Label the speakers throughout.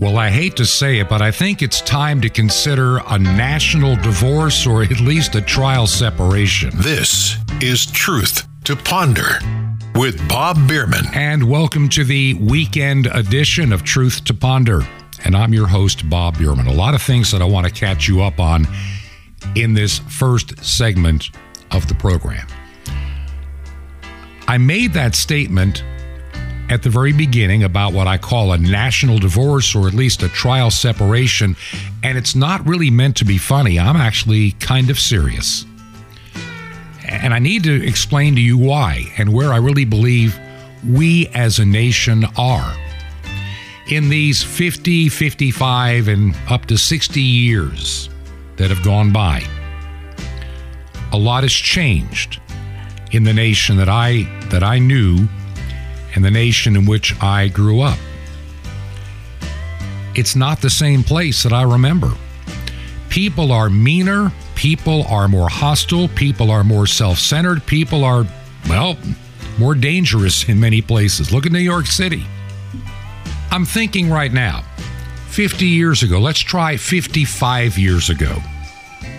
Speaker 1: Well, I hate to say it, but I think it's time to consider a national divorce or at least a trial separation.
Speaker 2: This is Truth to Ponder with Bob Bierman.
Speaker 1: And welcome to the weekend edition of Truth to Ponder. And I'm your host, Bob Bierman. A lot of things that I want to catch you up on in this first segment of the program. I made that statement at the very beginning about what I call a national divorce or at least a trial separation, and it's not really meant to be funny. I'm actually kind of serious. And I need to explain to you why and where I really believe we as a nation are. In these 50, 55, and up to 60 years that have gone by, a lot has changed in the nation that I that I knew and the nation in which I grew up. It's not the same place that I remember. People are meaner, people are more hostile, people are more self centered, people are, well, more dangerous in many places. Look at New York City. I'm thinking right now, 50 years ago, let's try 55 years ago,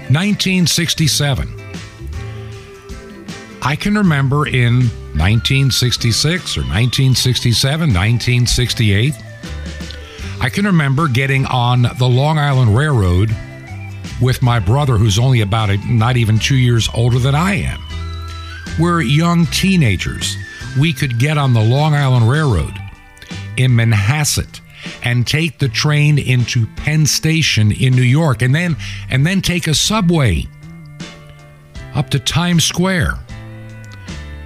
Speaker 1: 1967. I can remember in 1966 or 1967, 1968. I can remember getting on the Long Island Railroad with my brother, who's only about a, not even two years older than I am. We're young teenagers. We could get on the Long Island Railroad in Manhasset and take the train into Penn Station in New York and then and then take a subway up to Times Square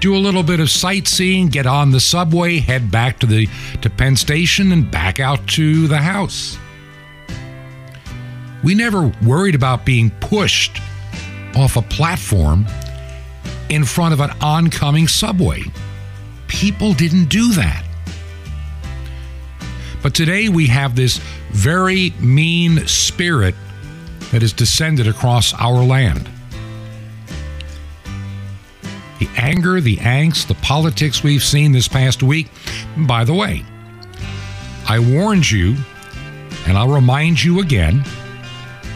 Speaker 1: do a little bit of sightseeing, get on the subway, head back to the to Penn Station and back out to the house. We never worried about being pushed off a platform in front of an oncoming subway. People didn't do that. But today we have this very mean spirit that has descended across our land the anger, the angst, the politics we've seen this past week. By the way, I warned you, and I'll remind you again,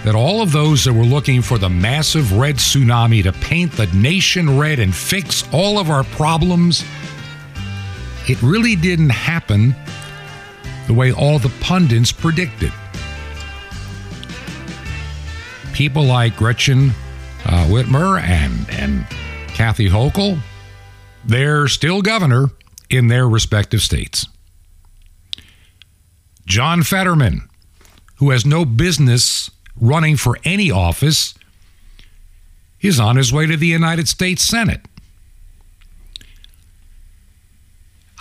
Speaker 1: that all of those that were looking for the massive red tsunami to paint the nation red and fix all of our problems, it really didn't happen the way all the pundits predicted. People like Gretchen uh, Whitmer and, and Kathy Hochul, they're still governor in their respective states. John Fetterman, who has no business running for any office, is on his way to the United States Senate.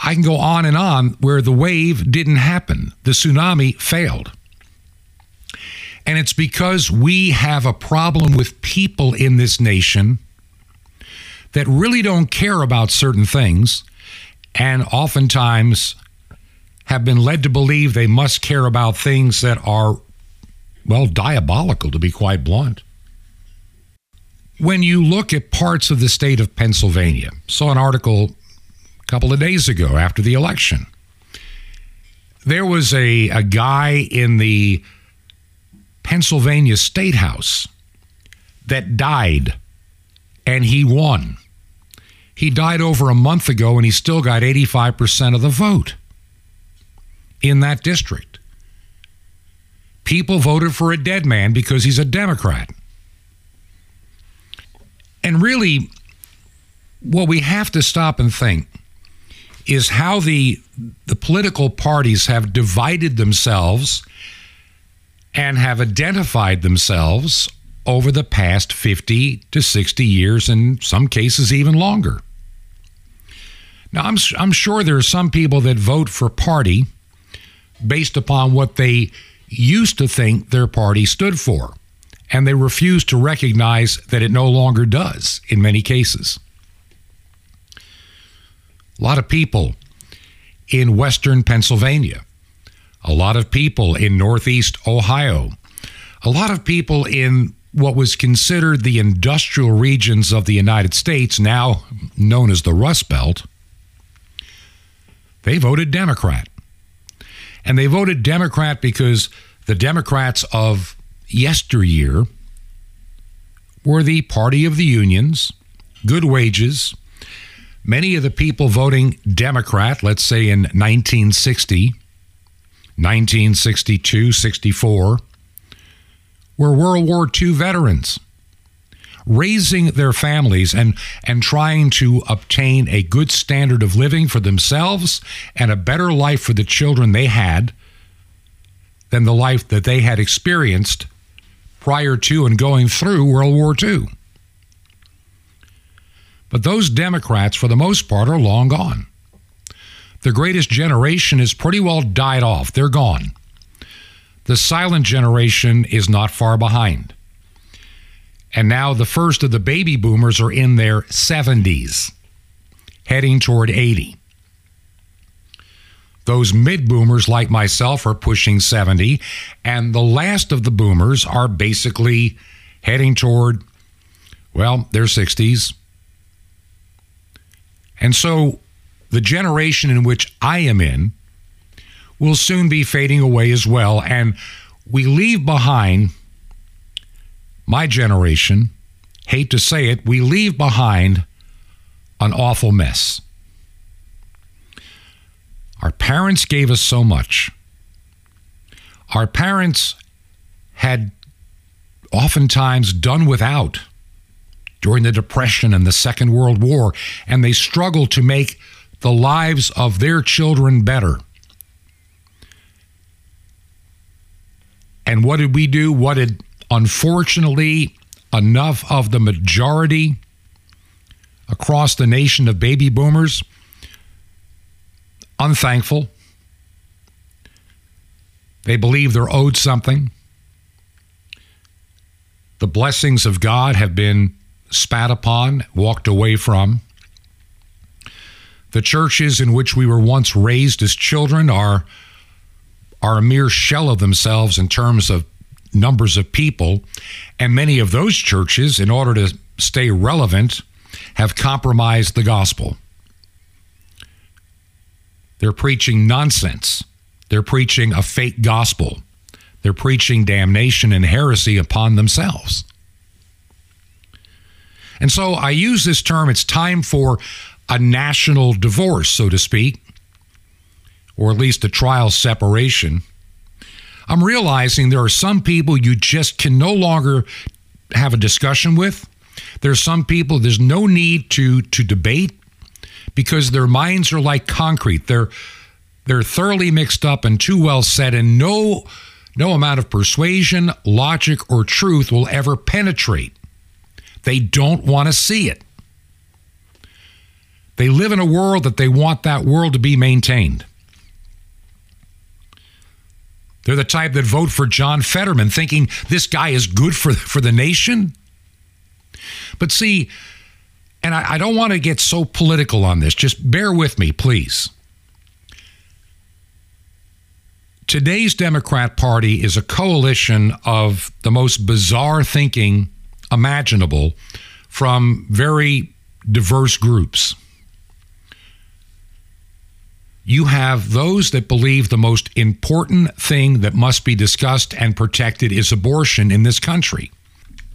Speaker 1: I can go on and on where the wave didn't happen, the tsunami failed. And it's because we have a problem with people in this nation that really don't care about certain things and oftentimes have been led to believe they must care about things that are, well, diabolical, to be quite blunt. When you look at parts of the state of Pennsylvania, saw an article a couple of days ago after the election. There was a, a guy in the Pennsylvania State House that died and he won. He died over a month ago and he still got 85% of the vote in that district. People voted for a dead man because he's a Democrat. And really, what we have to stop and think is how the, the political parties have divided themselves and have identified themselves over the past 50 to 60 years, in some cases, even longer. Now, I'm, I'm sure there are some people that vote for party based upon what they used to think their party stood for, and they refuse to recognize that it no longer does in many cases. A lot of people in western Pennsylvania, a lot of people in northeast Ohio, a lot of people in what was considered the industrial regions of the United States, now known as the Rust Belt, they voted Democrat. And they voted Democrat because the Democrats of yesteryear were the party of the unions, good wages. Many of the people voting Democrat, let's say in 1960, 1962, 64, were World War II veterans raising their families and, and trying to obtain a good standard of living for themselves and a better life for the children they had than the life that they had experienced prior to and going through World War II. But those Democrats, for the most part, are long gone. The greatest generation is pretty well died off. They're gone. The silent generation is not far behind. And now the first of the baby boomers are in their 70s, heading toward 80. Those mid boomers, like myself, are pushing 70. And the last of the boomers are basically heading toward, well, their 60s. And so the generation in which I am in will soon be fading away as well. And we leave behind my generation, hate to say it, we leave behind an awful mess. Our parents gave us so much. Our parents had oftentimes done without during the Depression and the Second World War, and they struggled to make the lives of their children better. And what did we do? What did Unfortunately, enough of the majority across the nation of baby boomers unthankful. They believe they're owed something. The blessings of God have been spat upon, walked away from. The churches in which we were once raised as children are, are a mere shell of themselves in terms of numbers of people. And many of those churches, in order to stay relevant, have compromised the gospel. They're preaching nonsense. They're preaching a fake gospel. They're preaching damnation and heresy upon themselves. And so I use this term, it's time for a national divorce, so to speak, or at least a trial separation. I'm realizing there are some people you just can no longer have a discussion with. There's some people there's no need to to debate because their minds are like concrete. They're they're thoroughly mixed up and too well set and no no amount of persuasion, logic or truth will ever penetrate. They don't want to see it. They live in a world that they want that world to be maintained. They're the type that vote for John Fetterman thinking this guy is good for, for the nation. But see, and I, I don't want to get so political on this, just bear with me, please. Today's Democrat Party is a coalition of the most bizarre thinking imaginable from very diverse groups you have those that believe the most important thing that must be discussed and protected is abortion in this country.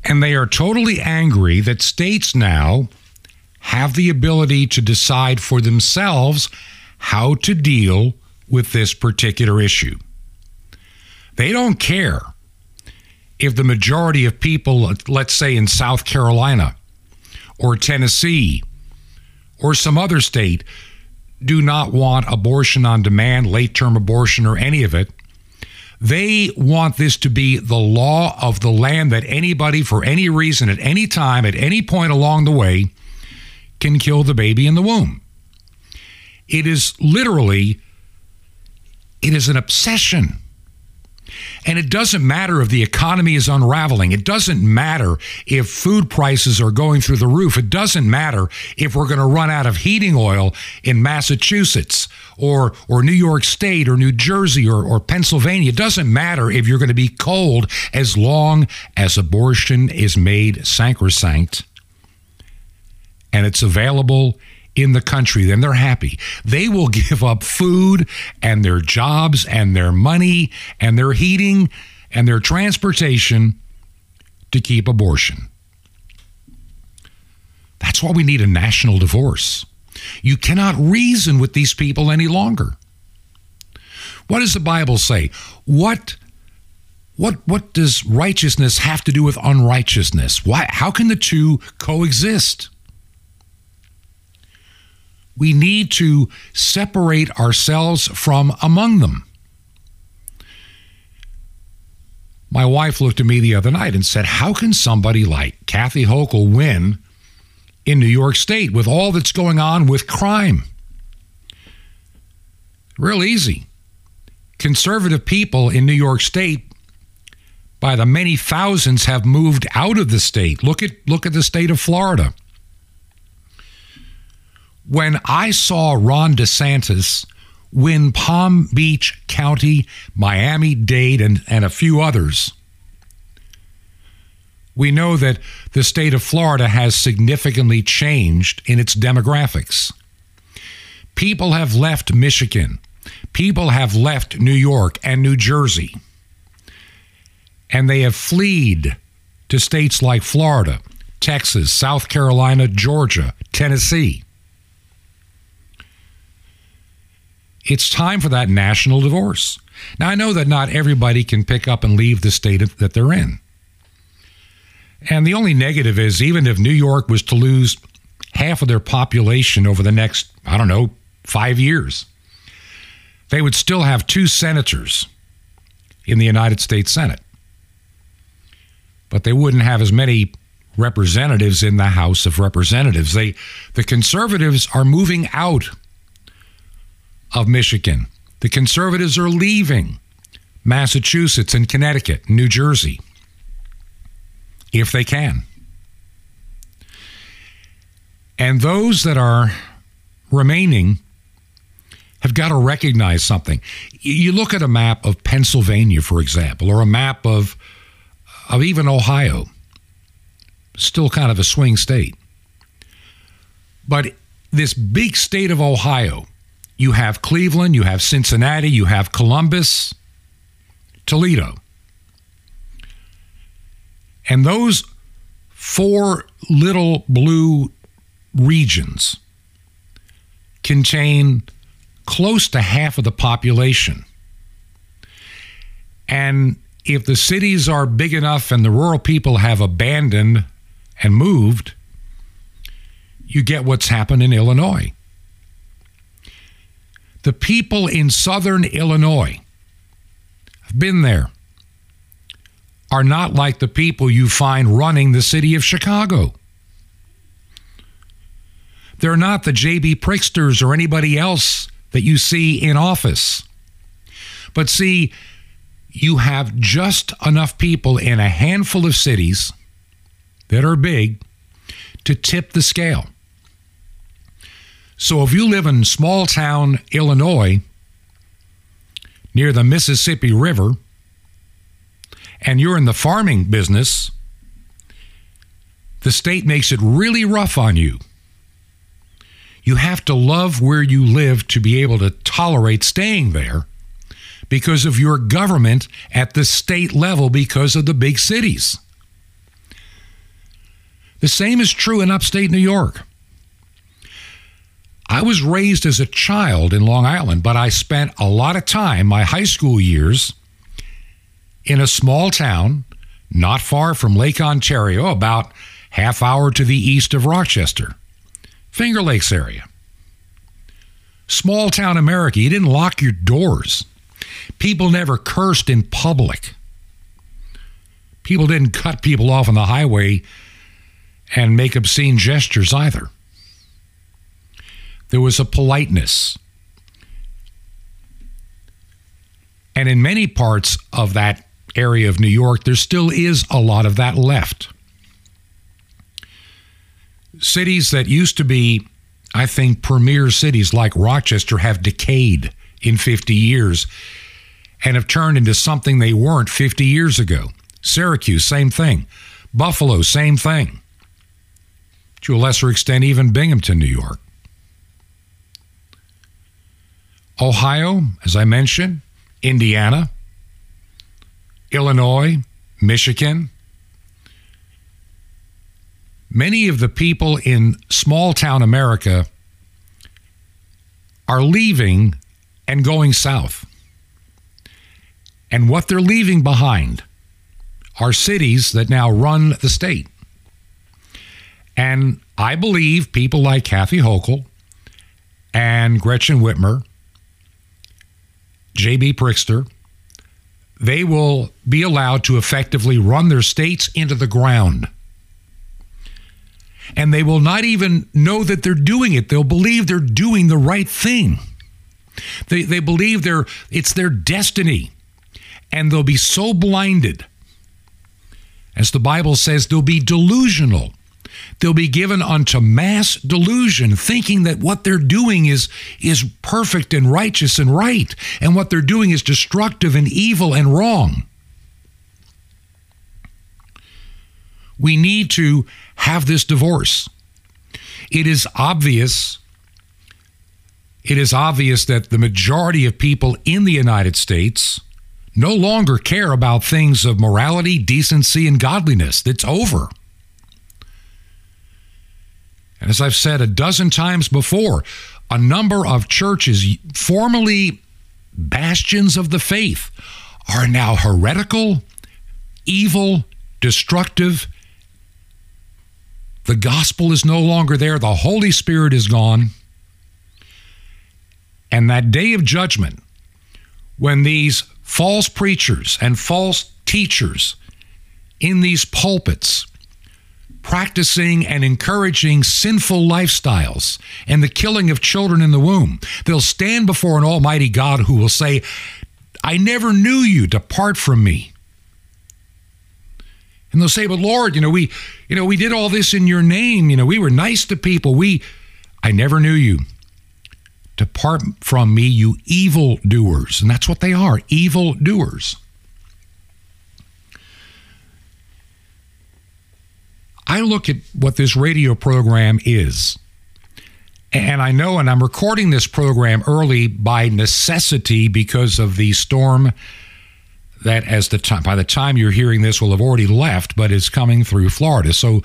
Speaker 1: And they are totally angry that states now have the ability to decide for themselves how to deal with this particular issue. They don't care if the majority of people, let's say in South Carolina or Tennessee or some other state, do not want abortion on demand, late term abortion, or any of it. They want this to be the law of the land that anybody, for any reason, at any time, at any point along the way, can kill the baby in the womb. It is literally, it is an obsession. And it doesn't matter if the economy is unraveling. It doesn't matter if food prices are going through the roof. It doesn't matter if we're going to run out of heating oil in Massachusetts or, or New York State or New Jersey or, or Pennsylvania. It doesn't matter if you're going to be cold as long as abortion is made sacrosanct and it's available in the country, then they're happy. They will give up food and their jobs and their money and their heating and their transportation to keep abortion. That's why we need a national divorce. You cannot reason with these people any longer. What does the Bible say? What what what does righteousness have to do with unrighteousness? Why how can the two coexist? We need to separate ourselves from among them. My wife looked at me the other night and said, How can somebody like Kathy Hochul win in New York State with all that's going on with crime? Real easy. Conservative people in New York State, by the many thousands, have moved out of the state. Look at, look at the state of Florida. When I saw Ron DeSantis win Palm Beach County, Miami Dade, and, and a few others, we know that the state of Florida has significantly changed in its demographics. People have left Michigan. People have left New York and New Jersey. And they have fled to states like Florida, Texas, South Carolina, Georgia, Tennessee. It's time for that national divorce. Now, I know that not everybody can pick up and leave the state that they're in. And the only negative is even if New York was to lose half of their population over the next, I don't know, five years, they would still have two senators in the United States Senate. But they wouldn't have as many representatives in the House of Representatives. They the conservatives are moving out of Michigan. The conservatives are leaving Massachusetts and Connecticut, New Jersey, if they can. And those that are remaining have got to recognize something. You look at a map of Pennsylvania, for example, or a map of, of even Ohio, still kind of a swing state. But this big state of Ohio, you have Cleveland, you have Cincinnati, you have Columbus, Toledo. And those four little blue regions contain close to half of the population. And if the cities are big enough and the rural people have abandoned and moved, you get what's happened in Illinois. The people in southern Illinois, I've been there, are not like the people you find running the city of Chicago. They're not the J.B. Pritzkers or anybody else that you see in office. But see, you have just enough people in a handful of cities that are big to tip the scale. So if you live in small town Illinois near the Mississippi River and you're in the farming business, the state makes it really rough on you. You have to love where you live to be able to tolerate staying there because of your government at the state level because of the big cities. The same is true in upstate New York. I was raised as a child in Long Island, but I spent a lot of time, my high school years, in a small town not far from Lake Ontario, about half hour to the east of Rochester, Finger Lakes area. Small town America, you didn't lock your doors. People never cursed in public. People didn't cut people off on the highway and make obscene gestures either. There was a politeness. And in many parts of that area of New York, there still is a lot of that left. Cities that used to be, I think, premier cities like Rochester have decayed in 50 years and have turned into something they weren't 50 years ago. Syracuse, same thing. Buffalo, same thing. To a lesser extent, even Binghamton, New York. Ohio, as I mentioned, Indiana, Illinois, Michigan. Many of the people in small town America are leaving and going south. And what they're leaving behind are cities that now run the state. And I believe people like Kathy Hochul and Gretchen Whitmer, J.B. Pritzker, they will be allowed to effectively run their states into the ground. And they will not even know that they're doing it. They'll believe they're doing the right thing. They, they believe they're, it's their destiny. And they'll be so blinded. As the Bible says, they'll be delusional they'll be given unto mass delusion, thinking that what they're doing is, is perfect and righteous and right, and what they're doing is destructive and evil and wrong. We need to have this divorce. It is obvious. It is obvious that the majority of people in the United States no longer care about things of morality, decency, and godliness. It's over. And as I've said a dozen times before, a number of churches, formerly bastions of the faith, are now heretical, evil, destructive. The gospel is no longer there. The Holy Spirit is gone. And that day of judgment, when these false preachers and false teachers in these pulpits practicing and encouraging sinful lifestyles and the killing of children in the womb. They'll stand before an almighty God who will say, I never knew you, depart from me. And they'll say, But Lord, you know, we, you know, we did all this in your name. You know, we were nice to people. We I never knew you. Depart from me, you evil doers. And that's what they are, evil doers. I look at what this radio program is. And I know, and I'm recording this program early by necessity because of the storm that, as the time by the time you're hearing this, will have already left, but is coming through Florida. So,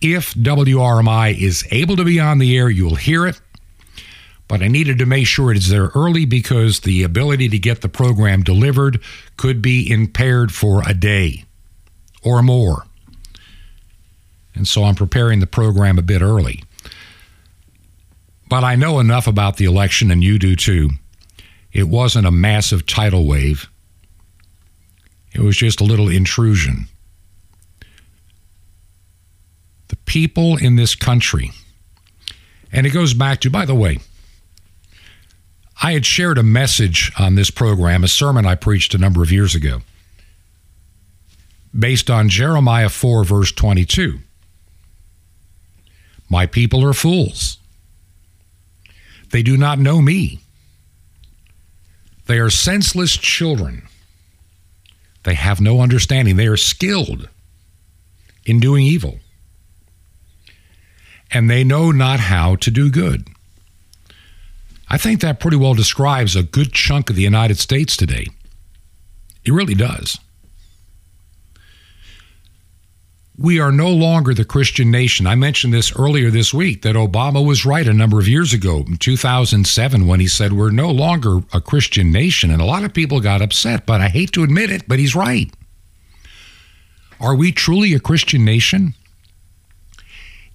Speaker 1: if WRMI is able to be on the air, you'll hear it. But I needed to make sure it is there early because the ability to get the program delivered could be impaired for a day or more. And so I'm preparing the program a bit early. But I know enough about the election, and you do too. It wasn't a massive tidal wave, it was just a little intrusion. The people in this country, and it goes back to, by the way, I had shared a message on this program, a sermon I preached a number of years ago, based on Jeremiah 4, verse 22. My people are fools. They do not know me. They are senseless children. They have no understanding. They are skilled in doing evil. And they know not how to do good. I think that pretty well describes a good chunk of the United States today. It really does we are no longer the Christian nation. I mentioned this earlier this week that Obama was right a number of years ago, in 2007, when he said we're no longer a Christian nation. And a lot of people got upset, but I hate to admit it, but he's right. Are we truly a Christian nation?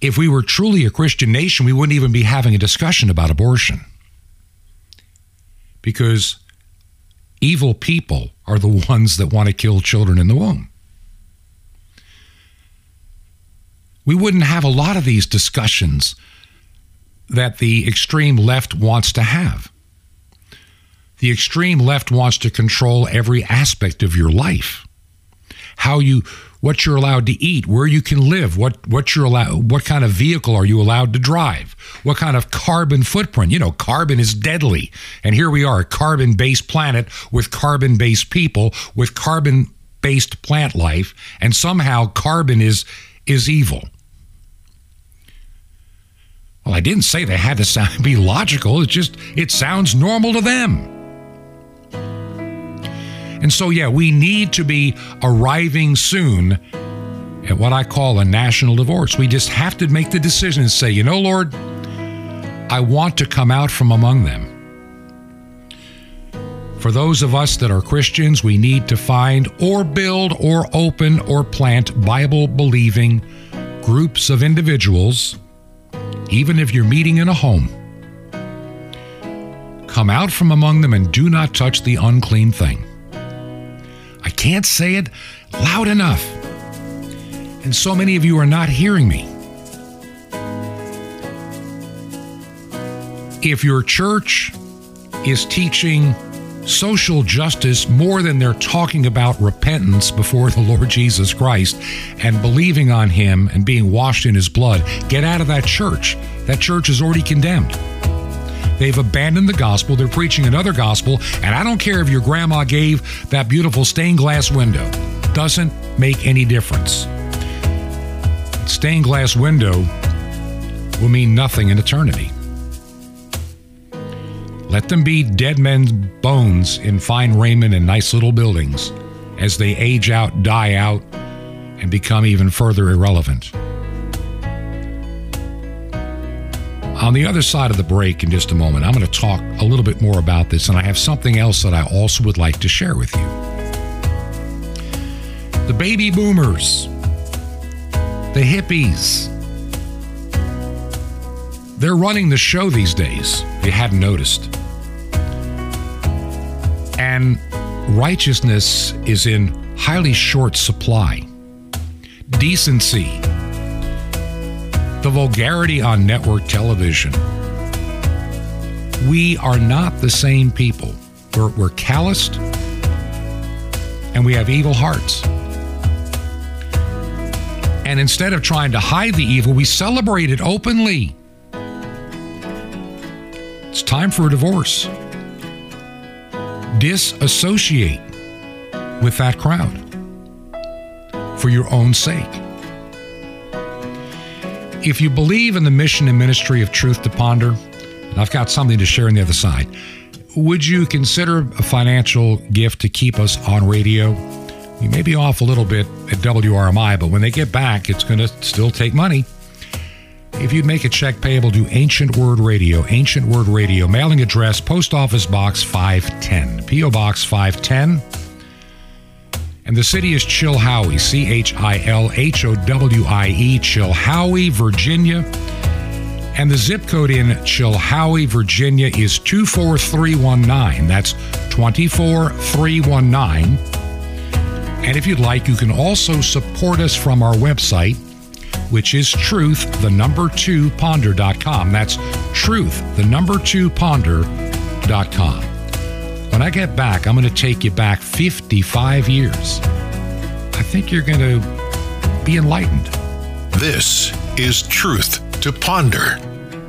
Speaker 1: If we were truly a Christian nation, we wouldn't even be having a discussion about abortion. Because evil people are the ones that want to kill children in the womb. We wouldn't have a lot of these discussions that the extreme left wants to have. The extreme left wants to control every aspect of your life. How you what you're allowed to eat, where you can live, what what you're allowed what kind of vehicle are you allowed to drive? What kind of carbon footprint? You know, carbon is deadly. And here we are, a carbon-based planet with carbon-based people with carbon-based plant life, and somehow carbon is is evil. Well, I didn't say they had to sound, be logical. It's just, it sounds normal to them. And so, yeah, we need to be arriving soon at what I call a national divorce. We just have to make the decision and say, you know, Lord, I want to come out from among them. For those of us that are Christians, we need to find or build or open or plant Bible believing groups of individuals, even if you're meeting in a home. Come out from among them and do not touch the unclean thing. I can't say it loud enough. And so many of you are not hearing me. If your church is teaching social justice more than they're talking about repentance before the Lord Jesus Christ and believing on Him and being washed in His blood, get out of that church. That church is already condemned. They've abandoned the gospel. They're preaching another gospel. And I don't care if your grandma gave that beautiful stained glass window, doesn't make any difference. Stained glass window will mean nothing in eternity. Let them be dead men's bones in fine raiment and nice little buildings as they age out, die out, and become even further irrelevant. On the other side of the break, in just a moment, I'm going to talk a little bit more about this, and I have something else that I also would like to share with you. The baby boomers, the hippies, they're running the show these days, if you hadn't noticed. And righteousness is in highly short supply. Decency, the vulgarity on network television. We are not the same people. We're, we're calloused and we have evil hearts. And instead of trying to hide the evil, we celebrate it openly. It's time for a divorce disassociate with that crowd for your own sake. If you believe in the mission and ministry of Truth to Ponder, and I've got something to share on the other side, would you consider a financial gift to keep us on radio? We may be off a little bit at WRMI, but when they get back, it's going to still take money. If you'd make a check payable to Ancient Word Radio, Ancient Word Radio, mailing address, Post Office Box 510, P.O. Box 510. And the city is Chilhowie, C H I L H O W I E, Chilhowie, Virginia. And the zip code in Chilhowie, Virginia is 24319. That's 24319. And if you'd like, you can also support us from our website, which is truth, the number two ponder.com. That's truth, the number two ponder.com. When I get back, I'm going to take you back 55 years. I think you're going to be enlightened.
Speaker 2: This is Truth to Ponder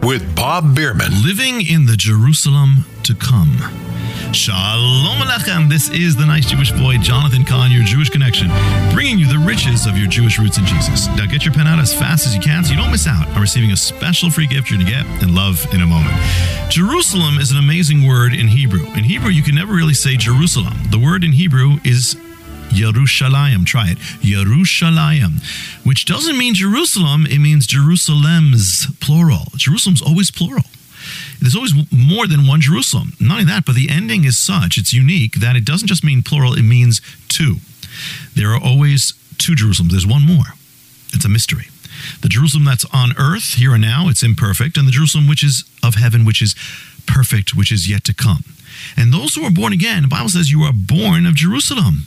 Speaker 2: with Bob Bierman.
Speaker 3: Living in the Jerusalem to come. Shalom Alechem. This is the nice Jewish boy, Jonathan Cahn, your Jewish connection, bringing you the riches of your Jewish roots in Jesus. Now get your pen out as fast as you can so you don't miss out on receiving a special free gift you're going to get and love in a moment. Jerusalem is an amazing word in Hebrew. In Hebrew, you can never really say Jerusalem. The word in Hebrew is Yerushalayim. Try it. Yerushalayim, which doesn't mean Jerusalem, it means Jerusalem's, plural. Jerusalem's always plural. There's always more than one Jerusalem. Not only that, but the ending is such, it's unique, that it doesn't just mean plural, it means two. There are always two Jerusalems. There's one more. It's a mystery. The Jerusalem that's on earth, here and now, it's imperfect, and the Jerusalem which is of heaven, which is perfect, which is yet to come. And those who are born again, the Bible says you are born of Jerusalem.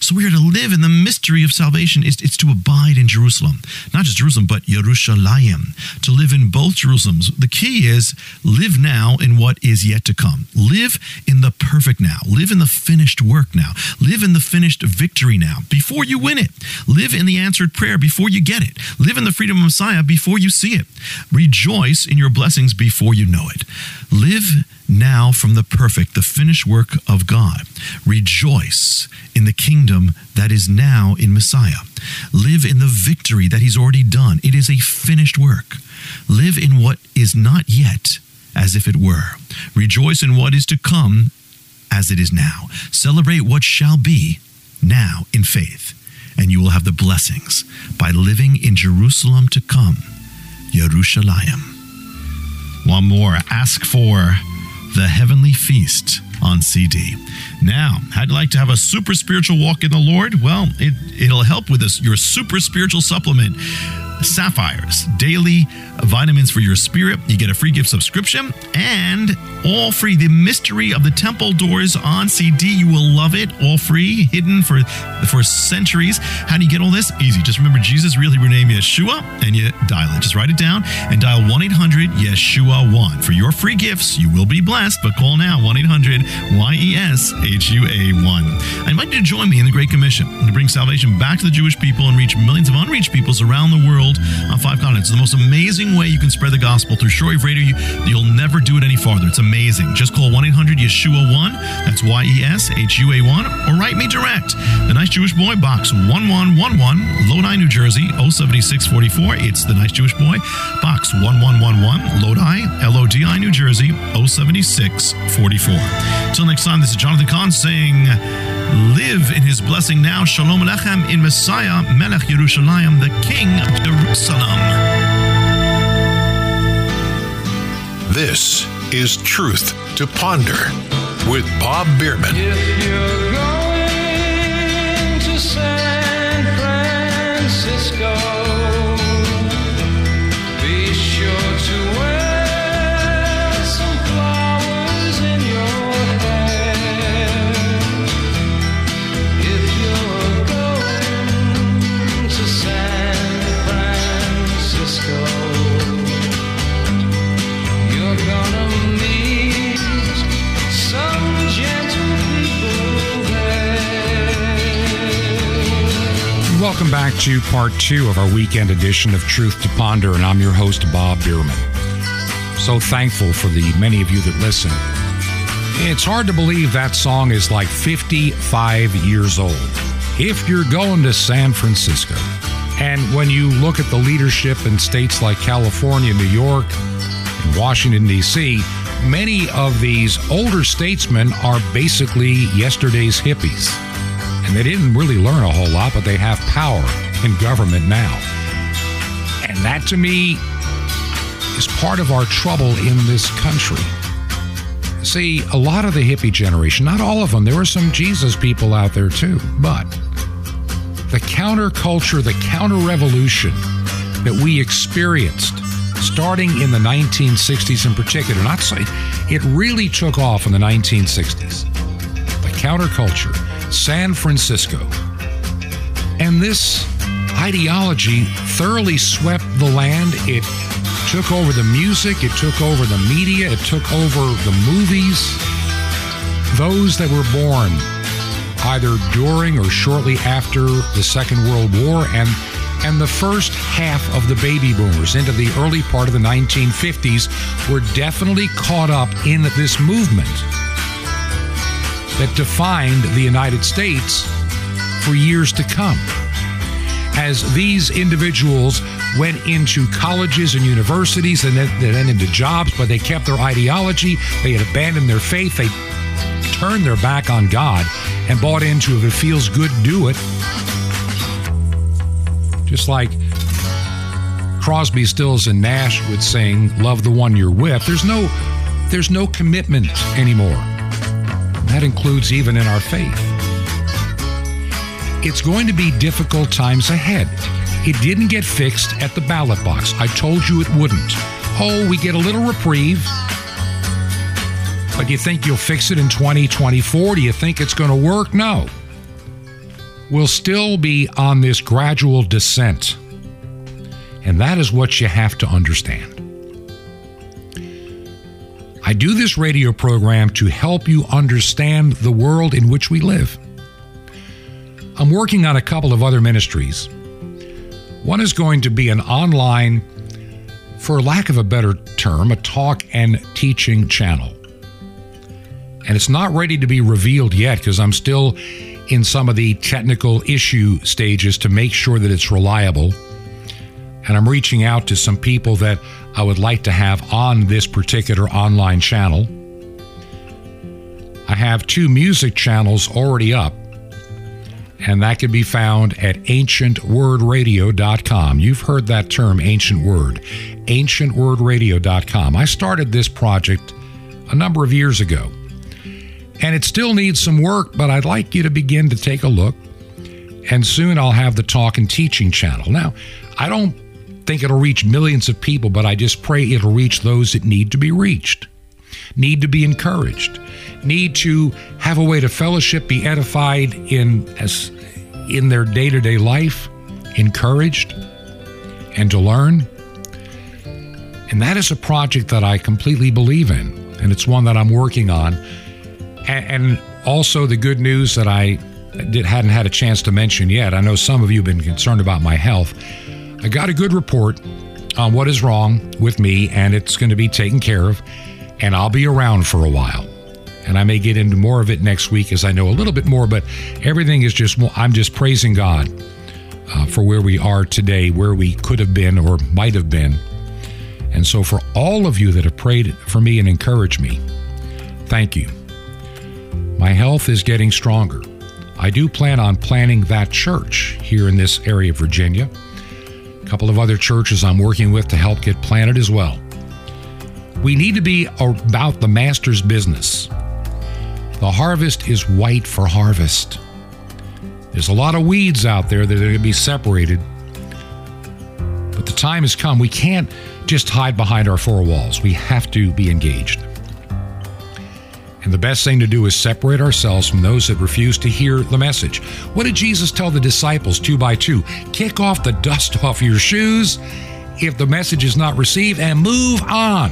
Speaker 3: So we are to live in the mystery of salvation. It's, it's to abide in Jerusalem. Not just Jerusalem, but Yerushalayim. To live in both Jerusalems. The key is live now in what is yet to come. Live in the perfect now. Live in the finished work now. Live in the finished victory now before you win it. Live in the answered prayer before you get it. Live in the freedom of Messiah before you see it. Rejoice in your blessings before you know it. Live now from the perfect, the finished work of God. Rejoice in the kingdom that is now in Messiah. Live in the victory that He's already done. It is a finished work. Live in what is not yet as if it were. Rejoice in what is to come as it is now. Celebrate what shall be now in faith, and you will have the blessings by living in Jerusalem to come, Yerushalayim. One more. Ask for the Heavenly Feast on CD. Now, how'd you like to have a super spiritual walk in the Lord? Well, it, it'll help with this, your super spiritual supplement. Sapphires, daily vitamins for your spirit. You get a free gift subscription and all free. The Mystery of the Temple Doors on CD. You will love it. All free, hidden for for centuries. How do you get all this? Easy. Just remember Jesus' real Hebrew name Yeshua and you dial it. Just write it down and dial 1 800 Yeshua 1. For your free gifts, you will be blessed, but call now 1 800 Y E S H U A 1. I invite you to join me in the Great Commission to bring salvation back to the Jewish people and reach millions of unreached peoples around the world on five continents. The most amazing way you can spread the gospel through Shortwave Radio. You'll never do it any farther. It's amazing. Just call 1 800 Yeshua 1. That's Y E S H U A 1. Or write me direct. The Nice Jewish Boy, Box 1111, Lodi, New Jersey 07644. It's The Nice Jewish Boy, Box 1111, Lodi, L O D I, New Jersey 07644. Till next time, this is Jonathan Cahn saying, Live in his blessing now. Shalom Alechem in Messiah, Melech Yerushalayim, the King of Jerusalem.
Speaker 2: This is Truth to Ponder with Bob Bierman.
Speaker 4: If you're going to San Francisco,
Speaker 1: Welcome back to part two of our weekend edition of Truth to Ponder, and I'm your host, Bob Bierman. So thankful for the many of you that listen. It's hard to believe that song is like 55 years old. If you're going to San Francisco, and when you look at the leadership in states like California, New York, and Washington, D.C., many of these older statesmen are basically yesterday's hippies. And they didn't really learn a whole lot, but they have power in government now. And that to me is part of our trouble in this country. See, a lot of the hippie generation, not all of them, there were some Jesus people out there too, but the counterculture, the counter revolution that we experienced starting in the 1960s in particular, not say it really took off in the 1960s. The counterculture, San Francisco. And this ideology thoroughly swept the land. It took over the music, it took over the media, it took over the movies. Those that were born either during or shortly after the Second World War and and the first half of the baby boomers into the early part of the 1950s were definitely caught up in this movement that defined the United States for years to come. As these individuals went into colleges and universities and then, then into jobs, but they kept their ideology, they had abandoned their faith, they turned their back on God and bought into if it feels good, do it. Just like Crosby, Stills, and Nash would sing, "Love the one you're with." There's no, there's no commitment anymore. That includes even in our faith. It's going to be difficult times ahead. It didn't get fixed at the ballot box. I told you it wouldn't. Oh, we get a little reprieve. But you think you'll fix it in 2024? Do you think it's going to work? No. We'll still be on this gradual descent. And that is what you have to understand. I do this radio program to help you understand the world in which we live. I'm working on a couple of other ministries. One is going to be an online, for lack of a better term, a talk and teaching channel. and it's not ready to be revealed yet because I'm still in some of the technical issue stages to make sure that it's reliable. And I'm reaching out to some people that I would like to have on this particular online channel. I have two music channels already up, and that can be found at ancientwordradio.com. You've heard that term, ancient word. Ancientwordradio.com. I started this project a number of years ago, and it still needs some work, but I'd like you to begin to take a look. And soon I'll have the talk and teaching channel. Now, I don't think it'll reach millions of people, but I just pray it'll reach those that need to be reached, need to be encouraged, need to have a way to fellowship, be edified in as in their day-to-day life, encouraged, and to learn. And that is a project that I completely believe in, and it's one that I'm working on. And also the good news that I did, hadn't had a chance to mention yet. I know some of you have been concerned about my health. I got a good report on what is wrong with me, and it's going to be taken care of. And I'll be around for a while. And I may get into more of it next week as I know a little bit more, but everything is just, I'm just praising God uh, for where we are today, where we could have been or might have been. And so, for all of you that have prayed for me and encouraged me, thank you. My health is getting stronger. I do plan on planning that church here in this area of Virginia. Couple of other churches I'm working with to help get planted as well. We need to be about the master's business. The harvest is white for harvest. There's a lot of weeds out there that are going to be separated. But the time has come. We can't just hide behind our four walls. We have to be engaged. The best thing to do is separate ourselves from those that refuse to hear the message. What did Jesus tell the disciples two by two? Kick off the dust off your shoes if the message is not received and move on.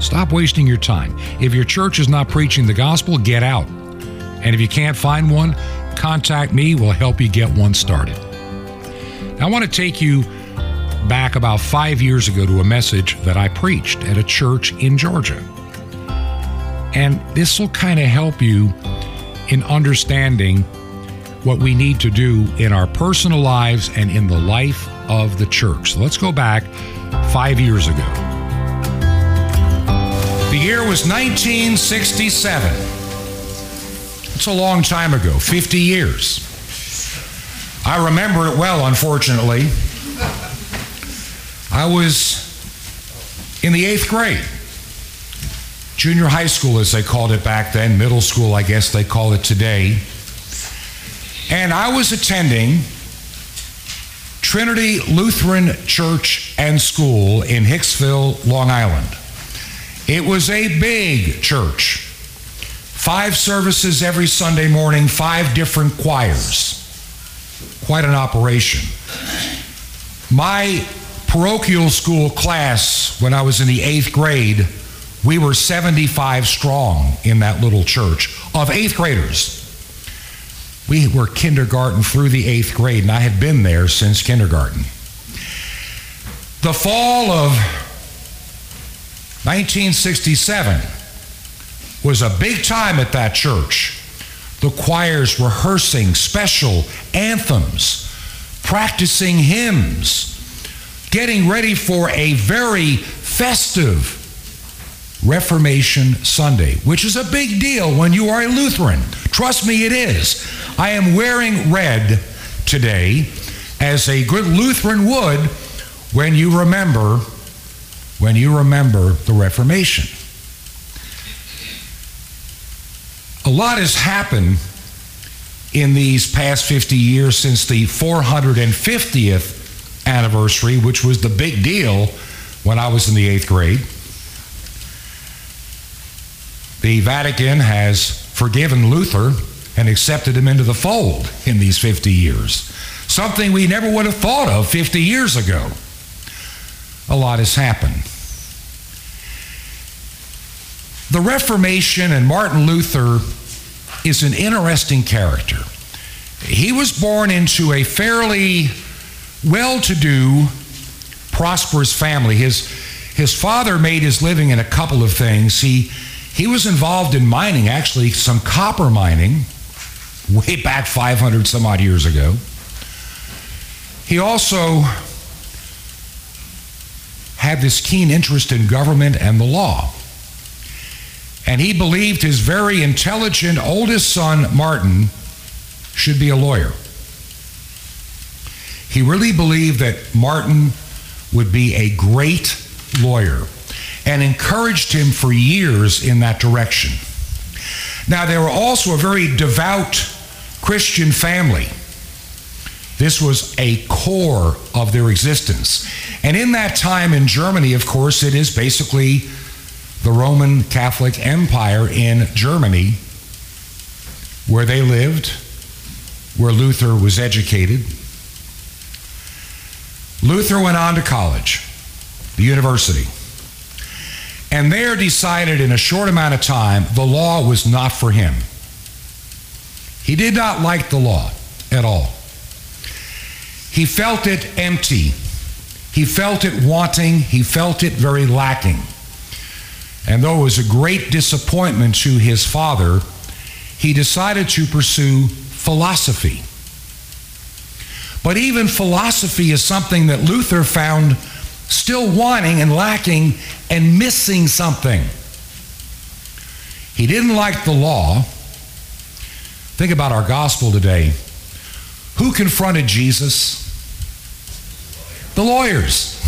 Speaker 1: Stop wasting your time. If your church is not preaching the gospel, get out. And if you can't find one, contact me. We'll help you get one started. I want to take you back about five years ago to a message that I preached at a church in Georgia. And this will kind of help you in understanding what we need to do in our personal lives and in the life of the church. So let's go back five years ago. The year was 1967. It's a long time ago, 50 years. I remember it well, unfortunately. I was in the eighth grade. Junior high school, as they called it back then, middle school, I guess they call it today. And I was attending Trinity Lutheran Church and School in Hicksville, Long Island. It was a big church. Five services every Sunday morning, five different choirs. Quite an operation. My parochial school class, when I was in the eighth grade, we were 75 strong in that little church of eighth graders. We were kindergarten through the eighth grade, and I had been there since kindergarten. The fall of 1967 was a big time at that church. The choirs rehearsing special anthems, practicing hymns, getting ready for a very festive Reformation Sunday, which is a big deal when you are a Lutheran. Trust me, it is. I am wearing red today as a good Lutheran would when you remember when you remember the Reformation. A lot has happened in these past 50 years since the 450th anniversary, which was the big deal when I was in the eighth grade. The Vatican has forgiven Luther and accepted him into the fold in these 50 years. Something we never would have thought of 50 years ago. A lot has happened. The Reformation and Martin Luther is an interesting character. He was born into a fairly well to do, prosperous family. His, his father made his living in a couple of things. He, He was involved in mining, actually, some copper mining, way back 500 some odd years ago. He also had this keen interest in government and the law. And he believed his very intelligent oldest son, Martin, should be a lawyer. He really believed that Martin would be a great lawyer and encouraged him for years in that direction. Now, they were also a very devout Christian family. This was a core of their existence. And in that time in Germany, of course, it is basically the Roman Catholic Empire in Germany where they lived, where Luther was educated. Luther went on to college, the university, and there decided in a short amount of time the law was not for him. He did not like the law at all. He felt it empty. He felt it wanting. He felt it very lacking. And though it was a great disappointment to his father, he decided to pursue philosophy. But even philosophy is something that Luther found still wanting and lacking and missing something. He didn't like the law. Think about our gospel today. Who confronted Jesus? The lawyers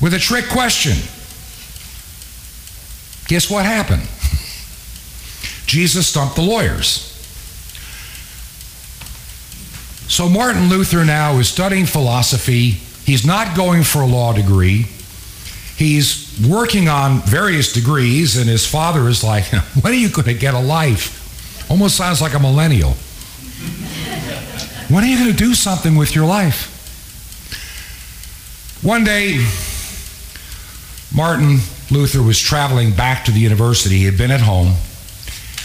Speaker 1: with a trick question. Guess what happened? Jesus stumped the lawyers. So Martin Luther now is studying philosophy. He's not going for a law degree. He's working on various degrees, and his father is like, When are you going to get a life? Almost sounds like a millennial. When are you going to do something with your life? One day, Martin Luther was traveling back to the university. He had been at home.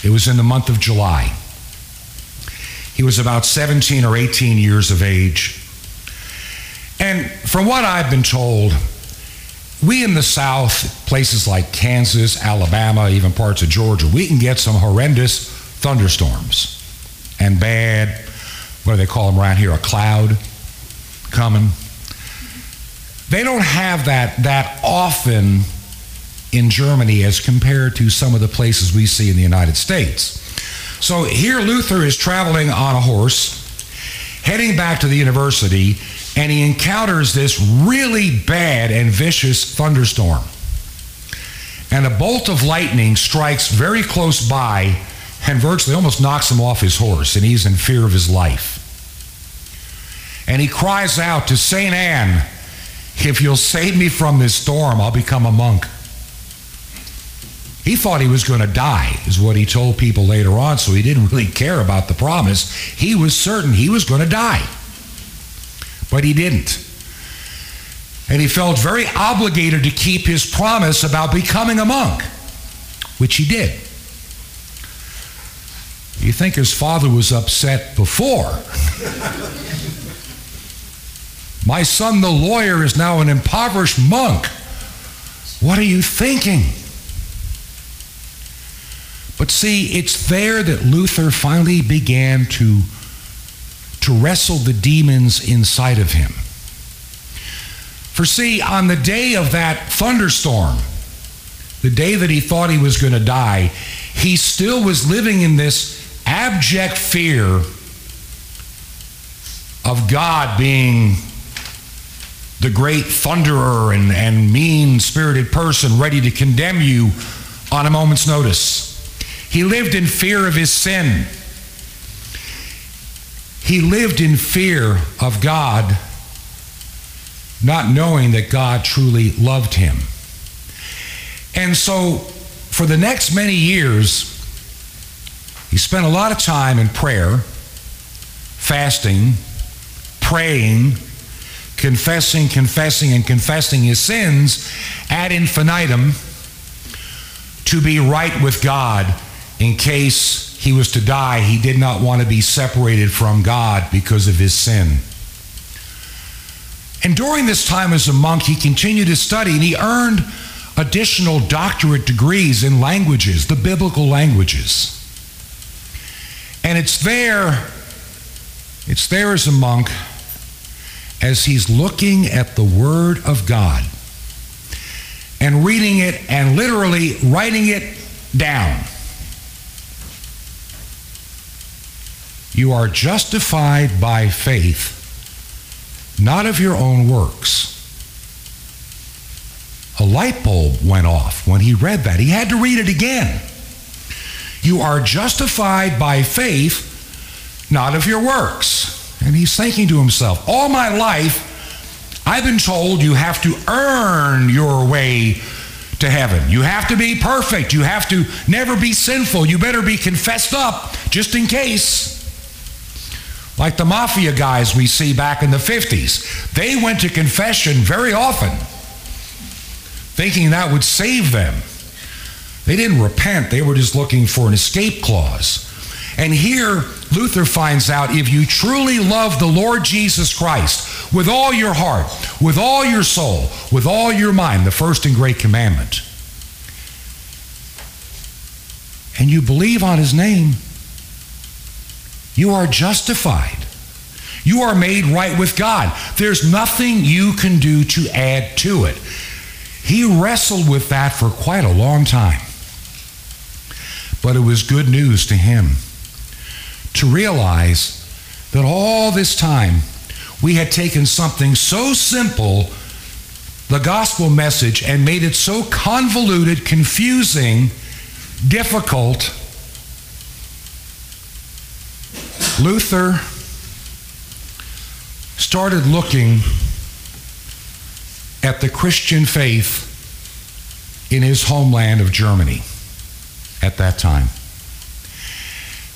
Speaker 1: It was in the month of July. He was about 17 or 18 years of age. And from what I've been told, we in the South, places like Kansas, Alabama, even parts of Georgia, we can get some horrendous thunderstorms and bad, what do they call them around here, a cloud coming. They don't have that that often in Germany as compared to some of the places we see in the United States. So here Luther is traveling on a horse, heading back to the university, and he encounters this really bad and vicious thunderstorm. And a bolt of lightning strikes very close by and virtually almost knocks him off his horse, and he's in fear of his life. And he cries out to St. Anne, If you'll save me from this storm, I'll become a monk. He thought he was going to die, is what he told people later on, so he didn't really care about the promise. He was certain he was going to die. But he didn't. And he felt very obligated to keep his promise about becoming a monk, which he did. You think his father was upset before? My son, the lawyer, is now an impoverished monk. What are you thinking? But see, it's there that Luther finally began to, to wrestle the demons inside of him. For see, on the day of that thunderstorm, the day that he thought he was going to die, he still was living in this abject fear of God being the great thunderer and, and mean spirited person ready to condemn you on a moment's notice. He lived in fear of his sin. He lived in fear of God, not knowing that God truly loved him. And so, for the next many years, he spent a lot of time in prayer, fasting, praying, confessing, confessing, and confessing his sins ad infinitum to be right with God in case he was to die. He did not want to be separated from God because of his sin. And during this time as a monk, he continued to study and he earned additional doctorate degrees in languages, the biblical languages. And it's there, it's there as a monk as he's looking at the Word of God and reading it and literally writing it down. You are justified by faith, not of your own works. A light bulb went off when he read that. He had to read it again. You are justified by faith, not of your works. And he's thinking to himself, all my life, I've been told you have to earn your way to heaven. You have to be perfect. You have to never be sinful. You better be confessed up just in case. Like the mafia guys we see back in the 50s. They went to confession very often, thinking that would save them. They didn't repent, they were just looking for an escape clause. And here, Luther finds out if you truly love the Lord Jesus Christ with all your heart, with all your soul, with all your mind, the first and great commandment, and you believe on his name, you are justified. You are made right with God. There's nothing you can do to add to it. He wrestled with that for quite a long time. But it was good news to him to realize that all this time we had taken something so simple, the gospel message, and made it so convoluted, confusing, difficult. Luther started looking at the Christian faith in his homeland of Germany at that time.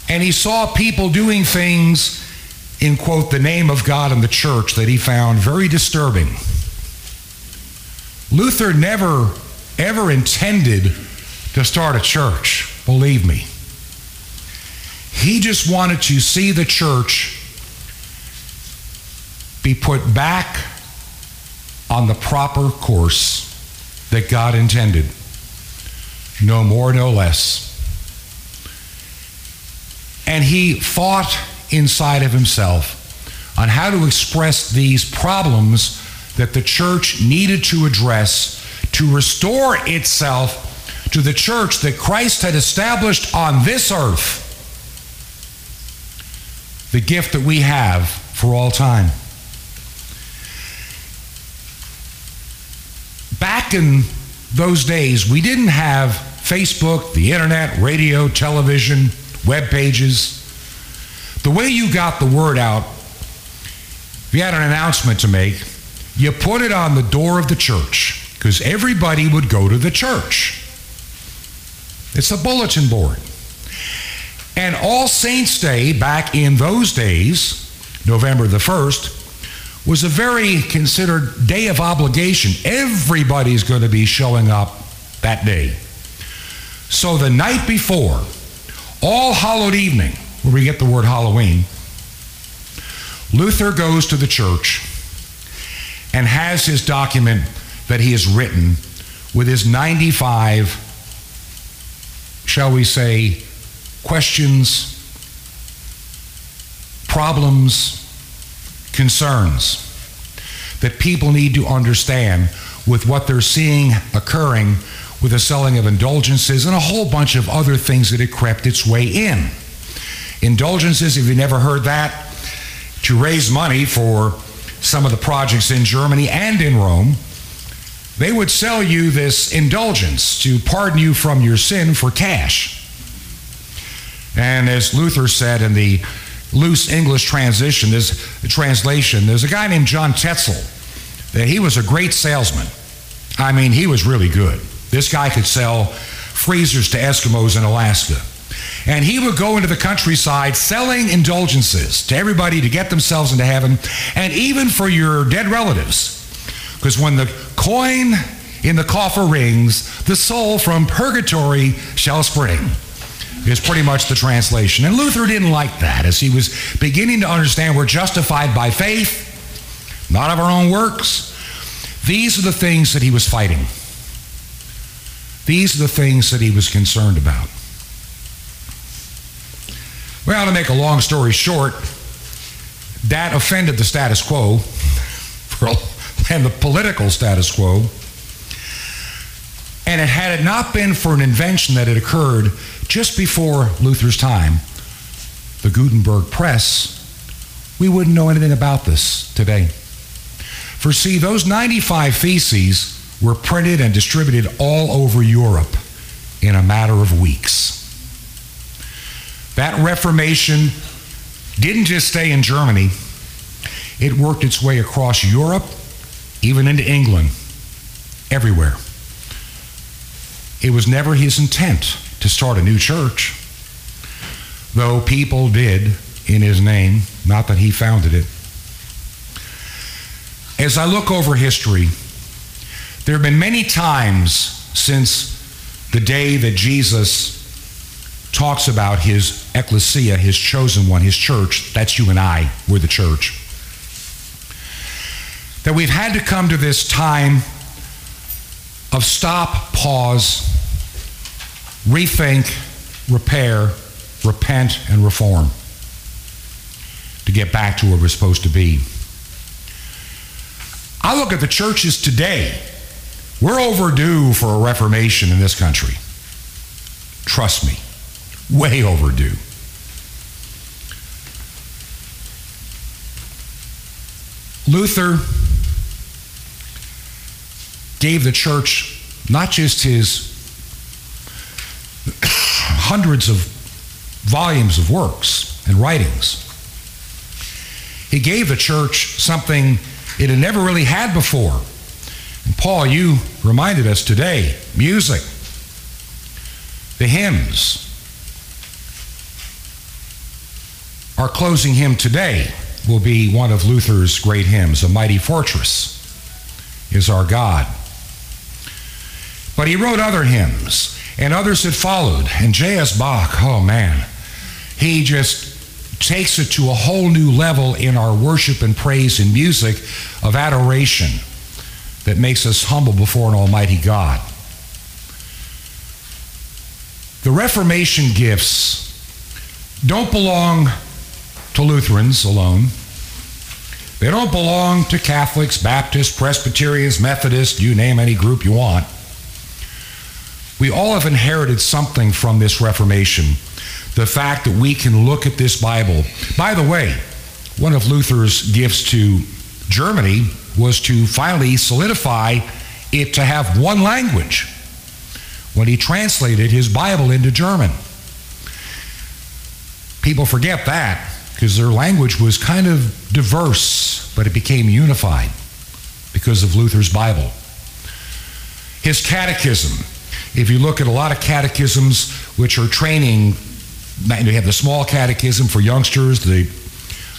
Speaker 1: And he saw people doing things in, quote, the name of God and the church that he found very disturbing. Luther never, ever intended to start a church, believe me. He just wanted to see the church be put back on the proper course that God intended. No more, no less. And he fought inside of himself on how to express these problems that the church needed to address to restore itself to the church that Christ had established on this earth. The gift that we have for all time. Back in those days, we didn't have Facebook, the internet, radio, television, web pages. The way you got the word out, if you had an announcement to make, you put it on the door of the church because everybody would go to the church. It's a bulletin board. And All Saints' Day back in those days, November the 1st, was a very considered day of obligation. Everybody's going to be showing up that day. So the night before, all hallowed evening, where we get the word Halloween, Luther goes to the church and has his document that he has written with his 95, shall we say, questions, problems, concerns that people need to understand with what they're seeing occurring with the selling of indulgences and a whole bunch of other things that had crept its way in. Indulgences, if you never heard that, to raise money for some of the projects in Germany and in Rome, they would sell you this indulgence to pardon you from your sin for cash. And as Luther said in the loose English transition, there's translation, there's a guy named John Tetzel. That he was a great salesman. I mean, he was really good. This guy could sell freezers to Eskimos in Alaska. And he would go into the countryside selling indulgences to everybody to get themselves into heaven and even for your dead relatives. Because when the coin in the coffer rings, the soul from purgatory shall spring, is pretty much the translation. And Luther didn't like that as he was beginning to understand we're justified by faith, not of our own works. These are the things that he was fighting. These are the things that he was concerned about. Well, to make a long story short, that offended the status quo and the political status quo. And it had it not been for an invention that had occurred just before Luther's time, the Gutenberg press, we wouldn't know anything about this today. For see, those 95 theses were printed and distributed all over Europe in a matter of weeks. That Reformation didn't just stay in Germany, it worked its way across Europe, even into England, everywhere. It was never his intent to start a new church, though people did in his name, not that he founded it. As I look over history, there have been many times since the day that Jesus talks about his ecclesia, his chosen one, his church. That's you and I. We're the church. That we've had to come to this time of stop, pause, rethink, repair, repent, and reform to get back to where we're supposed to be. I look at the churches today. We're overdue for a reformation in this country. Trust me, way overdue. Luther gave the church not just his hundreds of volumes of works and writings, he gave the church something it had never really had before. And Paul, you reminded us today music, the hymns. Our closing hymn today will be one of Luther's great hymns, A Mighty Fortress is Our God. But he wrote other hymns, and others that followed. And J.S. Bach, oh man, he just takes it to a whole new level in our worship and praise and music of adoration that makes us humble before an almighty God. The Reformation gifts don't belong to Lutherans alone. They don't belong to Catholics, Baptists, Presbyterians, Methodists, you name any group you want. We all have inherited something from this Reformation. The fact that we can look at this Bible. By the way, one of Luther's gifts to Germany was to finally solidify it to have one language when he translated his Bible into German. People forget that because their language was kind of diverse, but it became unified because of Luther's Bible. His catechism, if you look at a lot of catechisms which are training, you have the small catechism for youngsters, the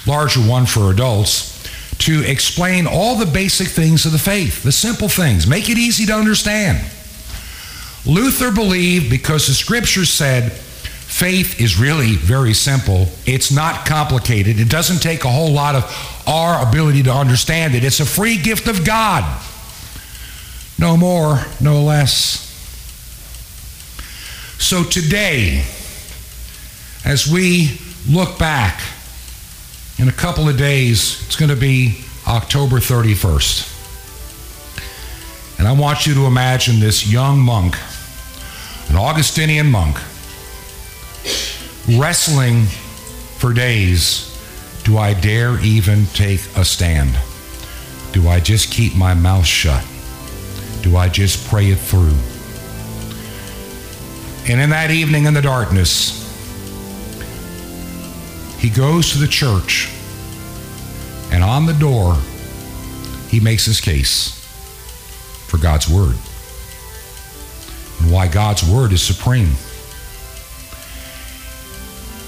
Speaker 1: larger one for adults, to explain all the basic things of the faith, the simple things, make it easy to understand. Luther believed because the scriptures said faith is really very simple. It's not complicated. It doesn't take a whole lot of our ability to understand it. It's a free gift of God. No more, no less. So today, as we look back, in a couple of days, it's going to be October 31st. And I want you to imagine this young monk, an Augustinian monk, wrestling for days. Do I dare even take a stand? Do I just keep my mouth shut? Do I just pray it through? And in that evening in the darkness, he goes to the church, and on the door, he makes his case for God's Word and why God's Word is supreme.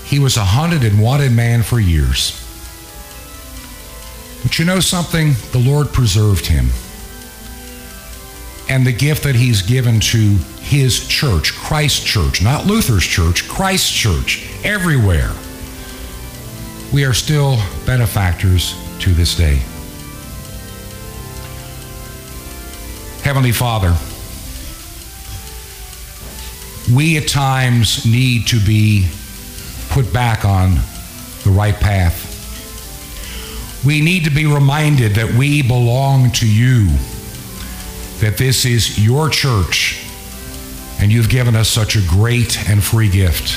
Speaker 1: He was a hunted and wanted man for years. But you know something? The Lord preserved him. And the gift that he's given to his church, Christ church, not Luther's church, Christ church, everywhere. We are still benefactors to this day. Heavenly Father, we at times need to be put back on the right path. We need to be reminded that we belong to you, that this is your church, and you've given us such a great and free gift.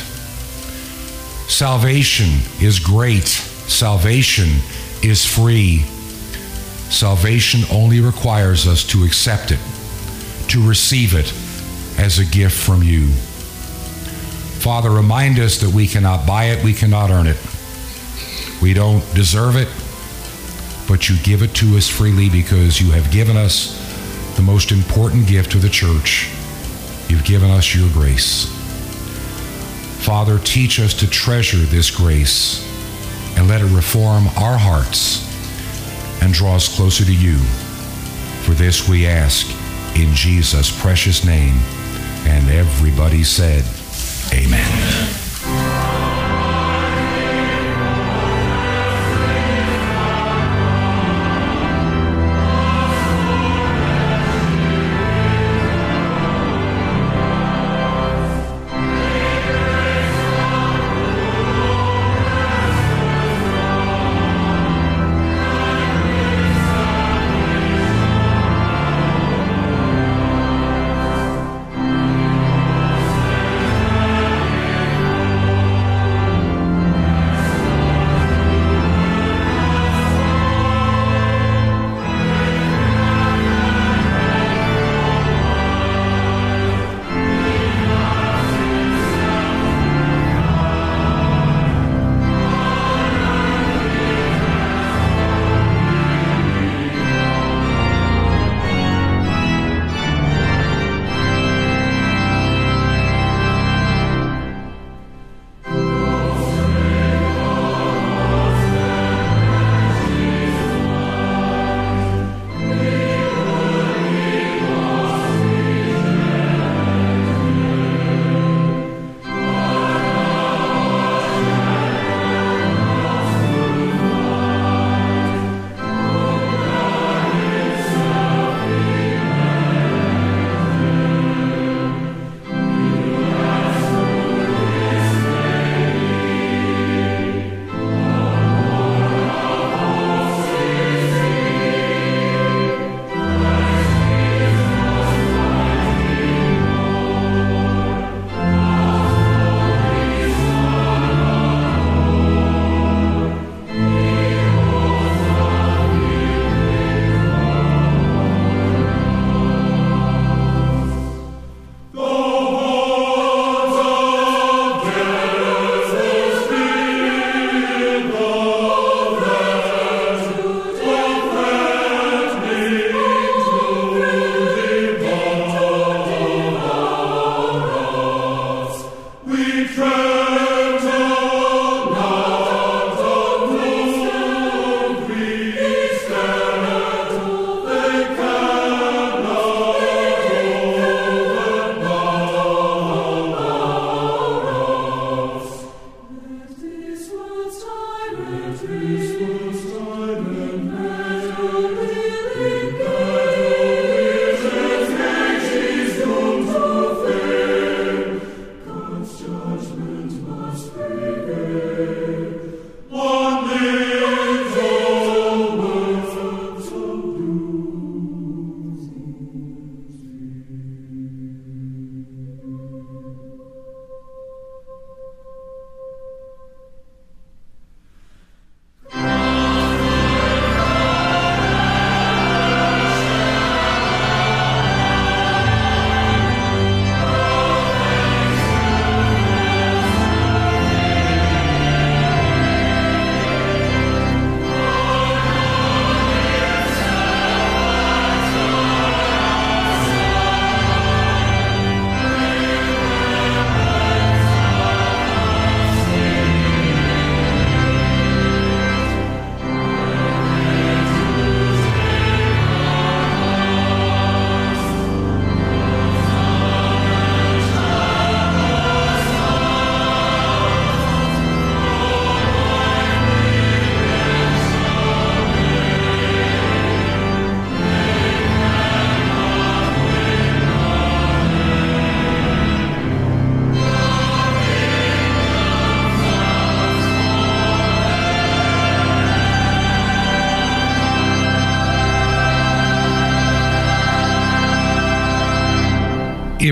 Speaker 1: Salvation is great, salvation is free. Salvation only requires us to accept it, to receive it as a gift from you. Father, remind us that we cannot buy it, we cannot earn it. We don't deserve it, but you give it to us freely because you have given us the most important gift to the church. You've given us your grace. Father, teach us to treasure this grace and let it reform our hearts and draw us closer to you. For this we ask in Jesus' precious name. And everybody said, Amen.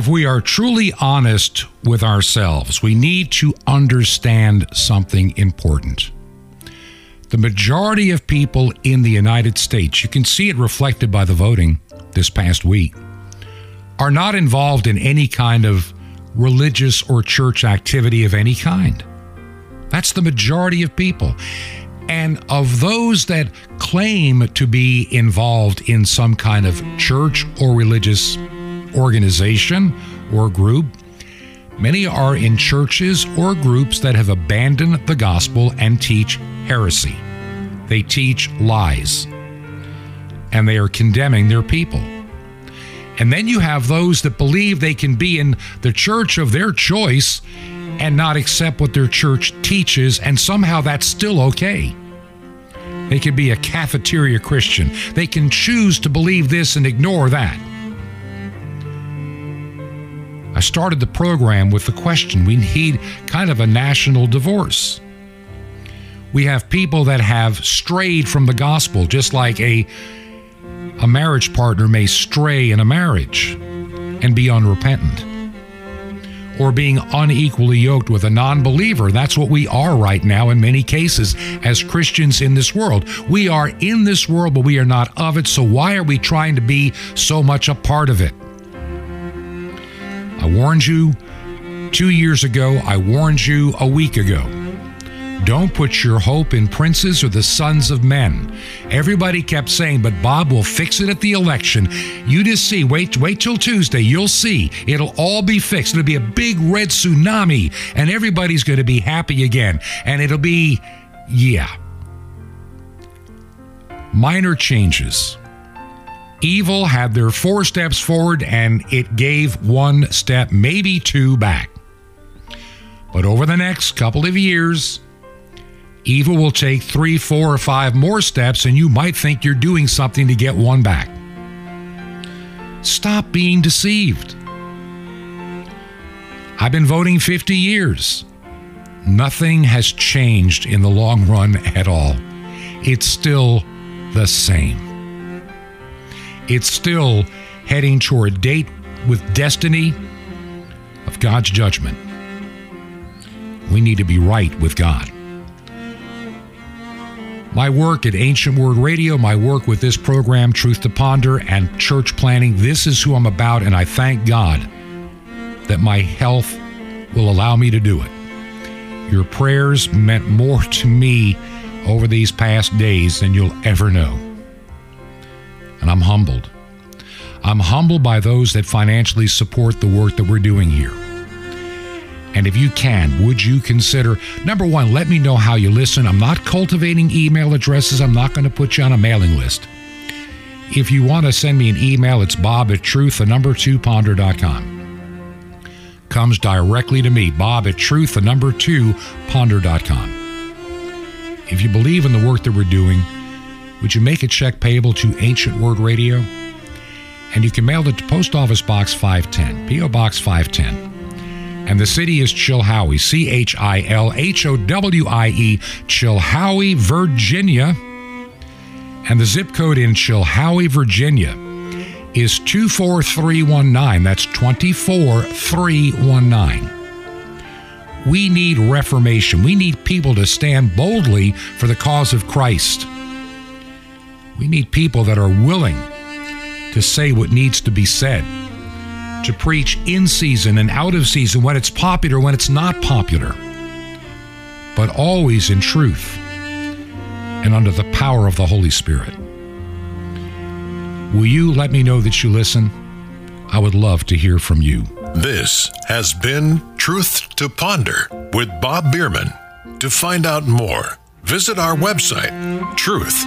Speaker 1: If we are truly honest with ourselves, we need to understand something important. The majority of people in the United States, you can see it reflected by the voting this past week, are not involved in any kind of religious or church activity of any kind. That's the majority of people. And of those that claim to be involved in some kind of church or religious organization or group, many are in churches or groups that have abandoned the gospel and teach heresy. They teach lies. And they are condemning their people. And then you have those that believe they can be in the church of their choice and not accept what their church teaches, and somehow that's still okay. They can be a cafeteria Christian. They can choose to believe this and ignore that. I started the program with the question we need kind of a national divorce. We have people that have strayed from the gospel, just like a, a marriage partner may stray in a marriage and be unrepentant or being unequally yoked with a non believer. That's what we are right now in many cases as Christians in this world. We are in this world, but we are not of it. So why are we trying to be so much a part of it? I warned you two years ago, I warned you a week ago. Don't put your hope in princes or the sons of men. Everybody kept saying, but Bob will fix it at the election. You just see, wait, wait till Tuesday. You'll see. It'll all be fixed. It'll be a big red tsunami, and everybody's going to be happy again. And it'll be, yeah. Minor changes. Evil had their four steps forward, and it gave one step, maybe two back. But over the next couple of years, Evil will take three, four, or five more steps, and you might think you're doing something to get one back. Stop being deceived. I've been voting 50 years. Nothing has changed in the long run at all. It's still the same. It's still heading toward a date with destiny of God's judgment. We need to be right with God. My work at Ancient Word Radio, my work with this program, Truth to Ponder, and church planning, this is who I'm about, and I thank God that my health will allow me to do it. Your prayers meant more to me over these past days than you'll ever know. And I'm humbled. I'm humbled by those that financially support the work that we're doing here. And if you can, would you consider number one, let me know how you listen. I'm not cultivating email addresses, I'm not going to put you on a mailing list. If you want to send me an email, it's bob at truth, the number two ponder.com. Comes directly to me, bob at truth, the number two ponder.com. If you believe in the work that we're doing, would you make a check payable to Ancient Word Radio? And you can mail it to Post Office Box 510, P.O. Box 510 and the city is Chilhowie, C H I L H O W I E, Chilhowie, Virginia. And the zip code in Chilhowie, Virginia is 24319. That's 24319. We need reformation. We need people to stand boldly for the cause of Christ. We need people that are willing to say what needs to be said to preach in season and out of season, when it's popular, when it's not popular, but always in truth and under the power of the Holy Spirit. Will you let me know that you listen? I would love to hear from you.
Speaker 2: This has been Truth to Ponder with Bob Bierman. To find out more, visit our website, truth,